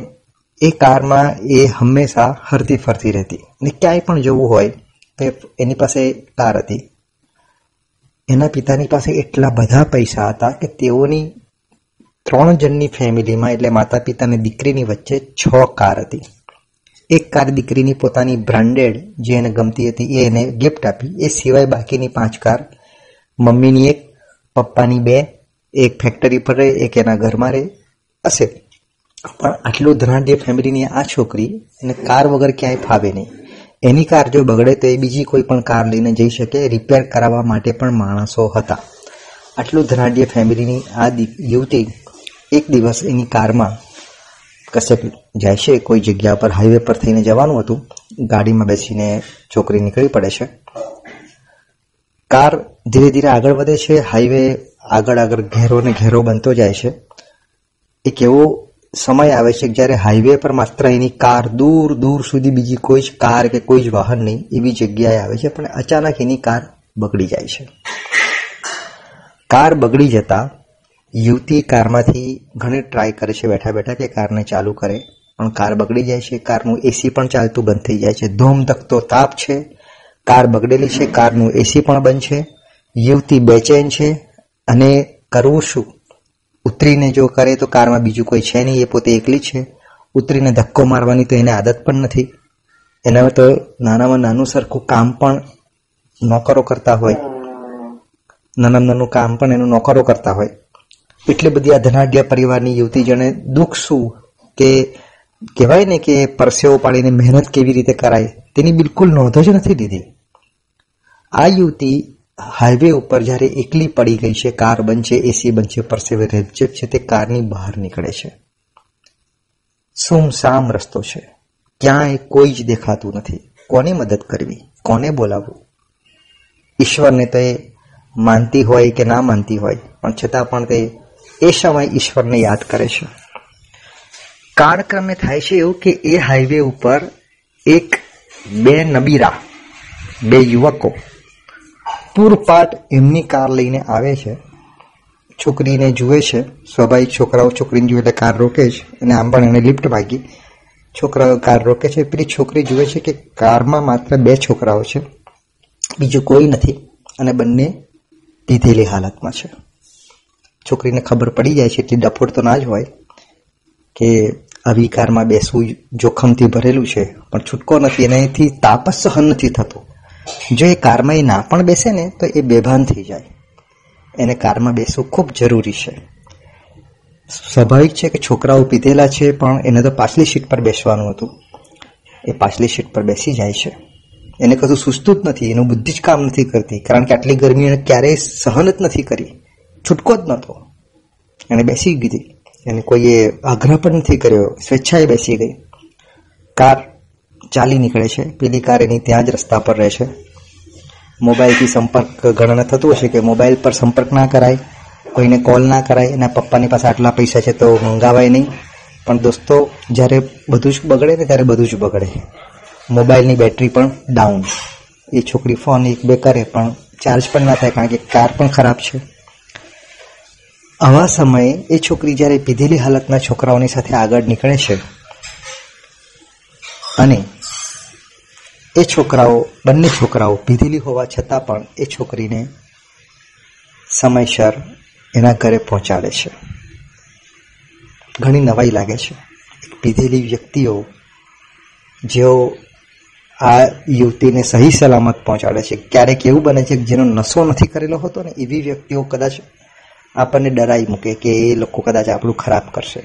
એ કારમાં એ હંમેશા હરતી ફરતી રહેતી. અને ક્યાંય પણ જવું હોય, તો એની પાસે કાર હતી. એના પિતાની પાસે એટલા બધા પૈસા હતા કે તેઓની ત્રણ જણની ફેમિલીમાં, એટલે માતા પિતા અને દીકરીની વચ્ચે છ કાર હતી. એક કાર દીકરીની પોતાની બ્રાન્ડેડ, જે એને ગમતી હતી, એ એને ગિફ્ટ આપી. એ સિવાય બાકીની પાંચ કાર મમ્મીની એક, પપ્પાની બે, એક ફેક્ટરી પર રહે, એક એના ઘરમાં રહે, હશે. પણ આટલું ધનાઢ્ય ફેમિલીની આ છોકરી એને કાર વગર ક્યાંય ફાવે નહીં. એની કાર જો બગડે તો એ બીજી કોઈ પણ કાર લઈને જઈ શકે રિપેર કરાવવા માટે પણ માણસો હતા. આટલું ધનાઢ્ય ફેમિલીની આ યુવતી એક દિવસ એની કારમાં કશે જાય છે, કોઈ જગ્યા પર હાઈવે પર થઈને જવાનું હતું, ગાડીમાં બેસીને છોકરી નીકળી પડે છે. કાર ધીરે ધીરે આગળ વધે છે હાઈવે આગળ આગળ ઘેરો ને ઘેરો બનતો જાય છે. એક એવો સમય આવે છે જ્યારે હાઈવે પર માત્ર એની કાર દૂર દૂર સુધી બીજી કોઈ જ કાર કે કોઈ જ વાહન નહીં, એવી જગ્યાએ આવે છે, પણ અચાનક એની કાર બગડી જાય છે. કાર બગડી જતા યુવતી કારમાંથી ઘણી ટ્રાય કરે છે બેઠા બેઠા કે કારને ચાલુ કરે, પણ કાર બગડી જાય છે, કારનું એસી પણ ચાલતું બંધ થઈ જાય છે, ધોમ ધકતો તાપ છે, કાર બગડેલી છે, કારનું એસી પણ બંધ છે, યુવતી બેચેન છે, અને કરવું શું? ઉતરીને જો કરે તો કારમાં બીજું કોઈ છે નહીં, એ પોતે એકલી છે. ઉતરીને ધક્કો મારવાની તો એને આદત પણ નથી. એના તો નાનામાં નાનું સરખું કામ પણ નોકરો કરતા હોય. નાનામાં નાનું કામ પણ એનું નોકરો કરતા હોય. એટલી બધી આ ધનાઢ્ય પરિવારની યુવતી જેને દુઃખ શું કે કહેવાય ને કે પરસેવો પાડીને મહેનત કેવી રીતે કરાય તેની બિલકુલ નોંધ જ નથી લીધી આ યુવતી હાઈવે ઉપર જ્યારે એકલી પડી ગઈ છે, કાર બનશે એસી બનશે, પરસેવે રેબજેબ છે, તે કારની બહાર નીકળે છે. સુમસામ રસ્તો છે. ક્યાંય કોઈ જ દેખાતું નથી. કોને મદદ કરવી? કોને બોલાવવું? ઈશ્વરને તો માનતી હોય કે ના માનતી હોય, પણ છતાં પણ તે એ સમય ઈશ્વરને યાદ કરે છે. કાળક્રમે થાય છે એવું કે એ હાઈવે ઉપર એક બે નબીરા, બે યુવકો પૂરપાટ એમની કાર લઈને આવે છે. છોકરીને જુએ છે. સ્વાભાવિક છોકરાઓ છોકરીને જુએ એટલે કાર રોકે છે. અને આમ પણ એને લિફ્ટ ભાગી. છોકરાઓ કાર રોકે છે. પેલી છોકરી જુએ છે કે કારમાં માત્ર બે છોકરાઓ છે. બીજું કોઈ નથી. અને બંને પીધેલી હાલતમાં છે. છોકરીને ખબર પડી જાય છે, એટલી ડફોડ તો ના જ હોય, કે આવી કારમાં બેસવું જોખમથી ભરેલું છે. પણ છૂટકો નથી. એનાથી તાપ જ સહન નથી થતો. જો એ કારમાં એ ના પણ બેસે ને, તો એ બેભાન થઈ જાય. એને કારમાં બેસવું ખૂબ જરૂરી છે. સ્વાભાવિક છે કે છોકરાઓ પીધેલા છે, પણ એને તો પાછલી સીટ પર બેસવાનું હતું. એ પાછલી સીટ પર બેસી જાય છે. એને કશું સુસ્તું જ નથી, એનું બુદ્ધિ જ કામ નથી કરતી, કારણ કે આટલી ગરમી એને ક્યારેય સહન જ નથી કરી. છૂટકો જ નહોતો. એને બેસી ગીધી એને કોઈએ આગ્રહ પણ નથી કર્યો. સ્વેચ્છાએ બેસી ગઈ. કાર ચાલી નીકળે છે. પેલી કાર એની ત્યાં જ રસ્તા પર રહે છે. મોબાઈલથી સંપર્ક ઘણાને થતું હશે કે મોબાઈલ પર સંપર્ક ના કરાય, કોઈને કોલ ના કરાય, એના પપ્પાની પાસે આટલા પૈસા છે તો મંગાવાય નહીં. પણ દોસ્તો, જ્યારે બધું જ બગડે ને ત્યારે બધું જ બગડે. મોબાઈલની બેટરી પણ ડાઉન એ છોકરી ફોન એક બે કરે પણ ચાર્જ પણ ના થાય કારણ કે કાર પણ ખરાબ છે. આવા સમયે એ છોકરી જ્યારે પીધેલી હાલતના છોકરાઓની સાથે આગળ નીકળે છે અને એ છોકરાઓ, બંને છોકરાઓ પીધેલી હોવા છતાં પણ એ છોકરીને સમયસર એના ઘરે પહોંચાડે છે. ઘણી નવાઈ લાગે છે. પીધેલી વ્યક્તિઓ જેઓ આ યુવતીને સહી સલામત પહોંચાડે છે. ક્યારેક એવું બને છે કે જેનો નશો નથી કરેલો હોતો ને, એવી વ્યક્તિઓ કદાચ આપણને ડરાઈ મૂકે કે એ લોકો કદાચ આપણું ખરાબ કરશે.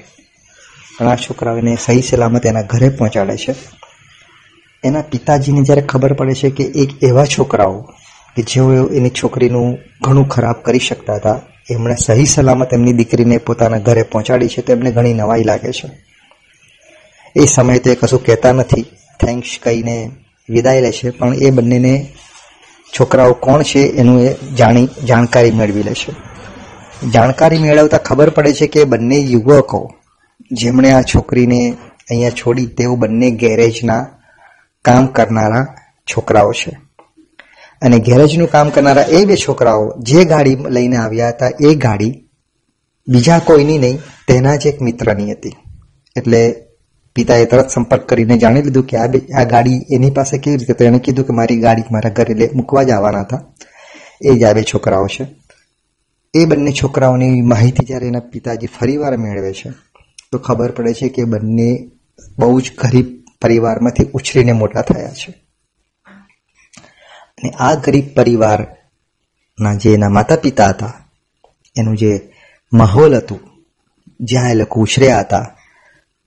પણ આ છોકરાઓને સહી સલામત એના ઘરે પહોંચાડે છે. એના પિતાજીને જ્યારે ખબર પડે છે કે એક એવા છોકરાઓ કે જેઓ એની છોકરીનું ઘણું ખરાબ કરી શકતા હતા, એમણે સહી સલામત એમની દીકરીને પોતાના ઘરે પહોંચાડી છે, તો એમને ઘણી નવાઈ લાગે છે. એ સમયે તે કશું કહેતા નથી થેન્ક્સ કહીને વિદાય લે છે, પણ એ બંનેને છોકરાઓ કોણ છે એનું એ જાણી, જાણકારી મેળવી લે છે. જાણકારી મેળવતા ખબર પડે છે કે બંને યુવકો જેમણે આ છોકરીને અહીંયા છોડી, તેઓ બંને ગેરેજના કામ કરનારા છોકરાઓ છે. અને ગેરેજનું કામ કરનારા એ બે છોકરાઓ જે ગાડી લઈને આવ્યા હતા, એ ગાડી બીજા કોઈની નહીં, તેના જ એક મિત્રની હતી. એટલે પિતાએ તરત સંપર્ક કરીને જાણી લીધું કે આ બે, આ ગાડી એની પાસે કેવી રીતે, તો એણે કીધું કે મારી ગાડી મારા ઘરે લે, મૂકવા જ આવવાના હતા. એ જ આ બે છોકરાઓ છે. એ બંને છોકરાઓની માહિતી જ્યારે એના પિતાજી ફરીવાર મેળવે છે, તો ખબર પડે છે કે બંને બહુ જ ગરીબ પરિવારમાંથી ઉછરીને મોટા થયા છે. અને આ ગરીબ પરિવારના જે એના માતા પિતા હતા, એનું જે માહોલ હતું, જ્યાં એ લોકો ઉછર્યા હતા,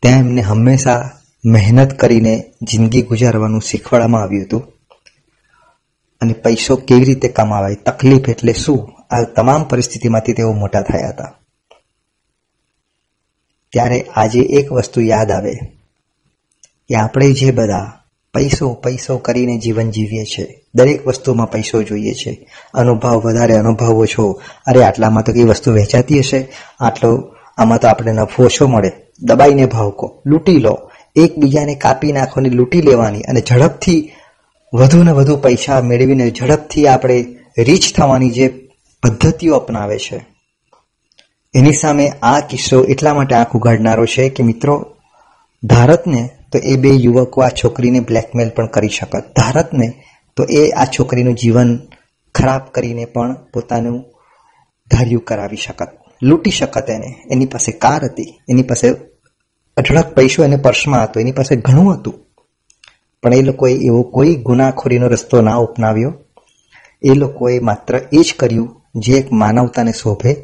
ત્યાં એમને હંમેશા મહેનત કરીને જિંદગી ગુજારવાનું શીખવાડવામાં આવ્યું હતું. અને પૈસો કેવી રીતે કમાવાય, તકલીફ એટલે શું, આ તમામ પરિસ્થિતિમાંથી તેઓ મોટા થયા હતા. ત્યારે આજે એક વસ્તુ યાદ આવે. કે આપણે જે બધા પૈસો પૈસો કરીને જીવન જીવીએ છીએ, દરેક વસ્તુમાં પૈસો જોઈએ છે, અનુભવ વધારે અનુભવો છો, અરે આટલામાં તો કઈ વસ્તુ વેચાતી હશે? આટલો, આમાં તો આપણે નફો ઓછો મળે. દબાઈને ભાવકો લૂંટી લો. એકબીજાને કાપી નાખોને લૂંટી લેવાની અને ઝડપથી વધુ ને વધુ પૈસા મેળવીને ઝડપથી આપણે રીચ થવાની જે પદ્ધતિઓ અપનાવે છે. એની સામે આ કિસ્સો એટલા માટે આંખ ઉગાડનારો છે કે મિત્રો ધારતને તો એ બે યુવકો આ છોકરીને બ્લેકમેલ પણ કરી શકત ધારતને તો એ આ છોકરીનું જીવન ખરાબ કરીને પણ પોતાનું ધાર્યું કરાવી શકત લૂંટી શકત એને એની પાસે કાર હતી. એની પાસે અઢળક પૈસો એને પર્સમાં હતો. એની પાસે ઘણું હતું. પણ એ લોકોએ એવો કોઈ ગુનાખોરીનો રસ્તો ના અપનાવ્યો. એ લોકોએ માત્ર એ જ કર્યું જે એક માનવતાને શોભે.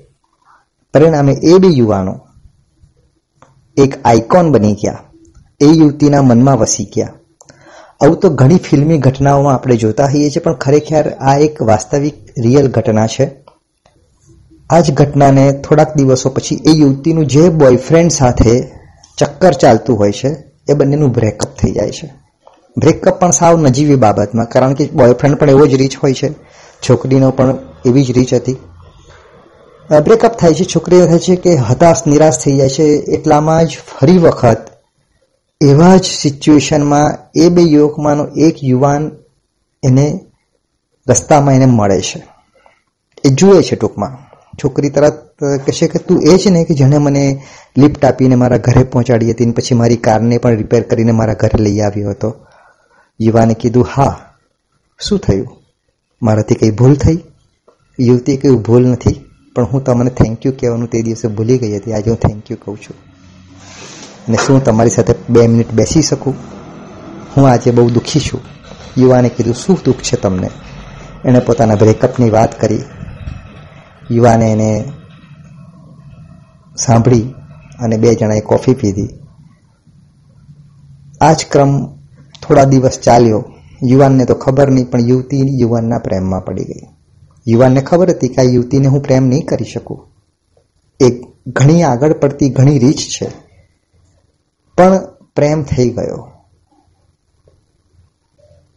પરિણામે એ બે યુવાનો એક આઇકોન બની ગયા. એ યુવતીના મનમાં વસી ગયા. આવું તો ઘણી ફિલ્મી ઘટનાઓમાં આપણે જોતા હોઈએ છીએ, પણ ખરેખર આ એક વાસ્તવિક, રિયલ ઘટના છે. આ જ ઘટનાને થોડાક દિવસો પછી એ યુવતીનું જે બોયફ્રેન્ડ સાથે ચક્કર ચાલતું હોય છે, એ બંનેનું બ્રેકઅપ થઈ જાય છે. બ્રેકઅપ પણ સાવ નજીવી બાબતમાં, કારણ કે બોયફ્રેન્ડ પણ એવો જ રીચ હોય છે. છોકરીનો પણ એવી જ રીચ હતી. બ્રેકઅપ થાય છે, છોકરીઓ થાય છે કે હતાશ, નિરાશ થઈ જાય છે, એટલામાં જ ફરી વખત એવા જ સિચ્યુએશનમાં એ બે યુવકમાંનો એક યુવાન એને રસ્તામાં એને મળે છે. એ જુએ છે ટૂંકમાં. છોકરી તરત કહેશે કે તું એ જ ને કે જેણે મને લિફ્ટ આપીને મારા ઘરે પહોંચાડી હતી પછી મારી કારને પણ રિપેર કરીને મારા ઘરે લઈ આવ્યો હતો. યુવાને કીધું, હા, શું થયું? મારાથી કંઈ ભૂલ થઈ? યુવતી કહ્યું ભૂલ નથી, પણ હું તમને થેન્ક યુ કહેવાનું તે દિવસે ભૂલી ગઈ હતી. આજે હું થેન્ક યુ કહું છું. અને શું તમારી સાથે બે મિનિટ બેસી શકું? હું આજે બહુ દુઃખી છું. યુવાને કીધું, શું દુઃખ છે તમને? એણે પોતાના બ્રેકઅપની વાત કરી. યુવાને એને સાંભળી અને બે જણાએ કોફી પીધી. આ જ ક્રમ થોડા દિવસ ચાલ્યો. યુવાનને તો ખબર નહીં, પણ યુવતી યુવાનના પ્રેમમાં પડી ગઈ. યુવાનને ખબર હતી કે આ યુવતીને હું પ્રેમ નહીં કરી શકું. એક ઘણી આગળ પડતી ઘણી રીચ છે. પણ પ્રેમ થઈ ગયો.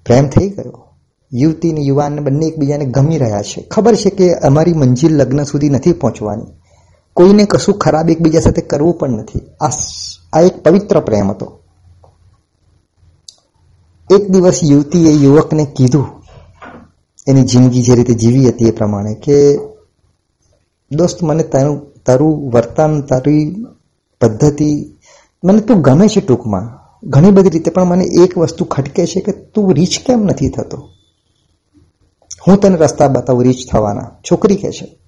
પ્રેમ થઈ ગયો. યુવતી અને યુવાન બંને એકબીજાને ગમી રહ્યા છે. ખબર છે કે અમારી મંજિલ લગ્ન સુધી નથી પહોંચવાની. કોઈને કશું ખરાબ એકબીજા સાથે કરવું પણ નથી. આ એક પવિત્ર પ્રેમ હતો. એક દિવસ યુવતીએ યુવકને કીધું, એની જિંદગી જે રીતે જીવી હતી એ પ્રમાણે કે, દોસ્ત, મને તારું તારું વર્તન, તારી પદ્ધતિ મને તું ગમે છે ટૂંકમાં. ઘણી બધી રીતે પણ મને એક વસ્તુ ખટકે છે કે તું રીચ કેમ નથી થતો? હું તને રસ્તા બતાવું રીચ થવાના. છોકરી કહે છે.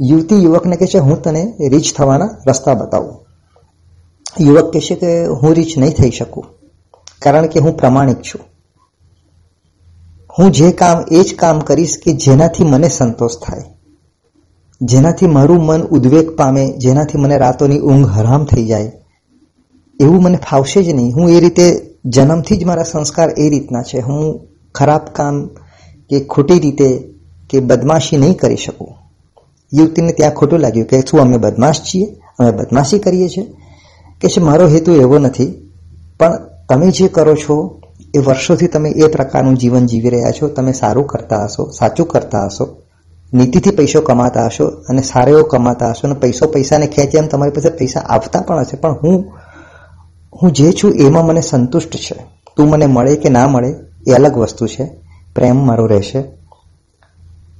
યુવતી યુવકને કહે છે, હું તને રીચ થવાના રસ્તા બતાવું. યુવક કહે છે કે, હું રીચ નહીં થઈ શકું, કારણ કે હું પ્રમાણિક છું. હું જે કામ, એ જ કામ કરીશ કે જેનાથી મને સંતોષ થાય. જેનાથી મારું મન ઉદ્વેગ પામે, જેનાથી મને રાતોની ઊંઘ હરામ થઈ જાય. એવું મને ફાવશે જ નહીં. હું એ રીતે જન્મથી જ મારા સંસ્કાર એ રીતના છે. હું ખરાબ કામ કે ખોટી રીતે કે બદમાશી નહીં કરી શકું. યુવતીને ત્યાં ખોટું લાગ્યું કે શું અમે બદમાશ છીએ? અમે બદમાશી કરીએ છીએ? કે છે, મારો હેતુ એવો નથી, પણ તમે જે કરો છો, એ વર્ષોથી તમે એ પ્રકારનું જીવન જીવી રહ્યા છો. તમે સારું કરતા હશો, સાચું કરતા હશો. નીતિથી પૈસો કમાતા હશો અને સારો એવો કમાતા હશો અને પૈસો પૈસાને ખેંચે એમ તમારી પાસે પૈસા આવતા પણ હશે. પણ હું હું જે છું એમાં મને સંતુષ્ટ છે. તું મને મળે કે ના મળે એ અલગ વસ્તુ છે. પ્રેમ મારો રહેશે.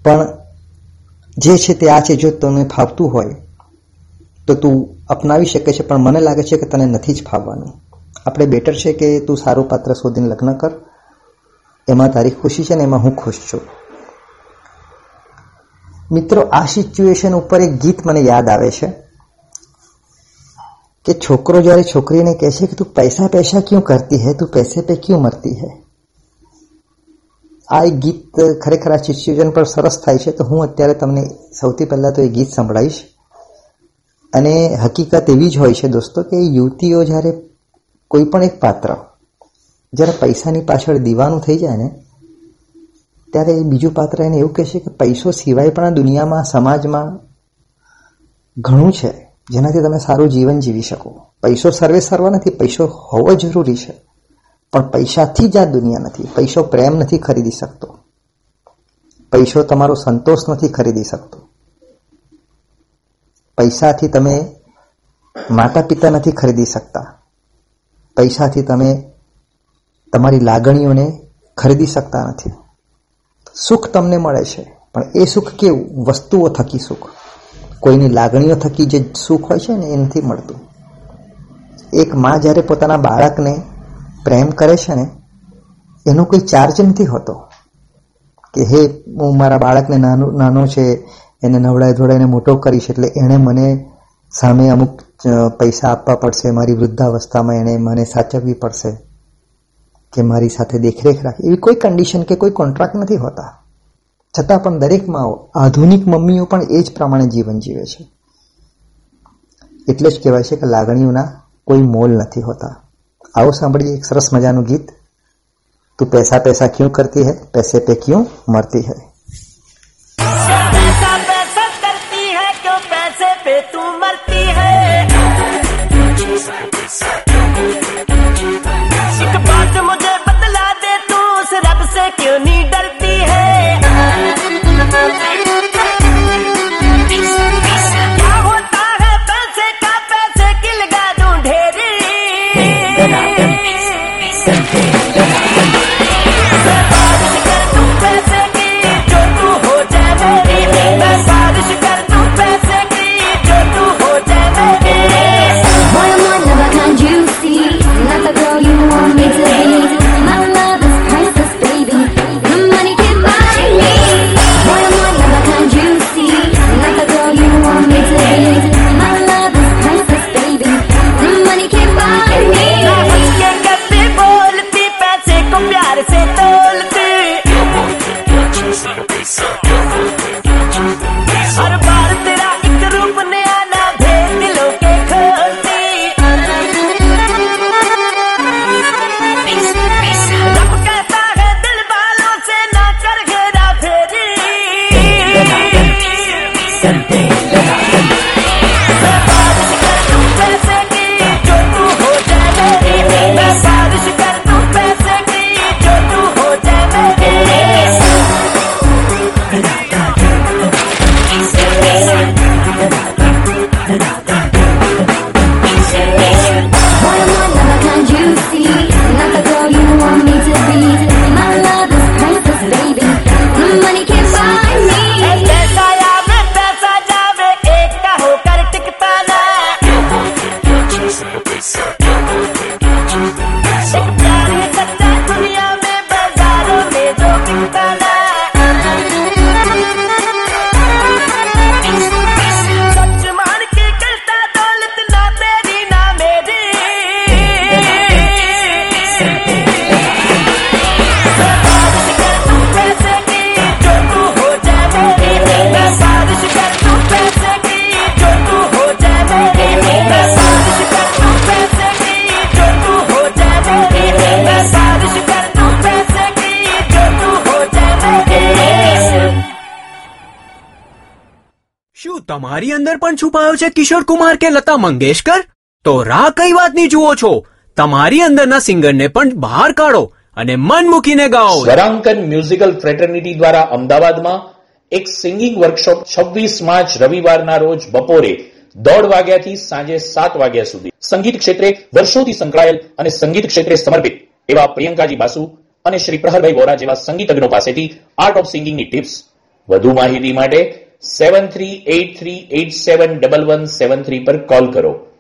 પણ જે છે તે આ છે, જો તને ફાવતું હોય, તો તું અપનાવી શકે છે, પણ મને લાગે છે કે તને નથી જ ફાવવાનું. આપણે બેટર છે કે તું સારું પાત્ર શોધીને લગ્ન કર. એમાં તારી ખુશી છે ને એમાં હું ખુશ છું. મિત્રો, આ સિચ્યુએશન ઉપર એક ગીત મને યાદ આવે છે. કે છોકરો જ્યારે છોકરીને કહે છે કે તું પૈસા પૈસા ક્યું કરતી હે તું પૈસે પે ક્યું મરતી હે આ એક ગીત ખરેખર આ સિચ્યુએશન પર સરસ થાય છે તો હું અત્યારે તમને સૌથી પહેલાં તો એ ગીત સંભળાવીશ અને હકીકત એવી જ હોય છે દોસ્તો કે યુવતીઓ જ્યારે કોઈ પણ એક પાત્ર જ્યારે પૈસાની પાછળ દીવાનું થઈ જાય ને ત્યારે એ બીજું પાત્ર એને એવું કહેશે કે પૈસો સિવાય પણ આ દુનિયામાં સમાજમાં ઘણું છે જેનાથી તમે સારું જીવન જીવી શકો. પૈસો સર્વે સર્વ નથી, પૈસો હોવો જરૂરી છે. પણ પૈસાથી જ આ દુનિયા નથી. પૈસો પ્રેમ નથી ખરીદી શકતો. પૈસો તમારો સંતોષ નથી ખરીદી શકતો. પૈસાથી તમે માતા પિતા નથી ખરીદી શકતા. પૈસાથી તમે તમારી લાગણીઓને ખરીદી શકતા નથી. સુખ તમને મળે છે. પણ એ સુખ કેવું? વસ્તુઓ થકી સુખ. કોઈની લાગણીઓ થકી જે સુખ હોય છે ને એ નથી મળતું. એક માં જ્યારે પોતાના બાળકને પ્રેમ કરે છે ને, એનો કોઈ ચાર્જ નથી હોતો કે, હે, હું મારા બાળકને નાનો નાનો છે, એને નવડાવી ધોડાઈને મોટો કરીશ, એટલે એણે મને સામે અમુક પૈસા આપવા પડશે, મારી વૃદ્ધાવસ્થામાં એણે મને સાચવવી પડશે, કે મારી સાથે દેખરેખ રાખી. એવી કોઈ કન્ડિશન કે કોઈ કોન્ટ્રાક્ટ નથી હોતા. છતાં પણ દરેક માઓ આધુનિક મમ્મીઓ પણ એ જ પ્રમાણે જીવન જીવે છે. એટલે જ કહેવાય છે કે લાગણીઓના કોઈ મોલ નથી હોતા. આવો સાંભળીએ એક સરસ મજાનું ગીત. તું પૈસા પૈસા ક્યું કરતી હૈ? પૈસે પે ક્યું મરતી હૈ? તમારી છુપાયો છે કિશોર કુમાર કે લતા મંગેશકર? તો રાહ કઈ વાતની જુઓ છો? તમારી અંદરના સિંગરને પણ બહાર કાઢો અને મન મૂકીને ગાઓ. સ્વરાંકન મ્યુઝિકલ ફ્રેટર્નિટી દ્વારા અમદાવાદમાં એક સિંગિંગ વર્કશોપ છવ્વીસ માર્ચ રવિવારના રોજ બપોરે દોઢ વાગ્યાથી સાંજે સાત વાગ્યા સુધી. સંગીત ક્ષેત્રે વર્ષોથી સંકળાયેલ અને સંગીત ક્ષેત્રે સમર્પિત એવા પ્રિયંકાજી બાસુ અને શ્રી પ્રહરભાઈ વોરા જેવા સંગીતજ્ઞો પાસેથી આર્ટ ઓફ સિંગિંગની ટિપ્સ વધુ માહિતી માટે seven three eight three eight seven double one seven three પર કોલ કરો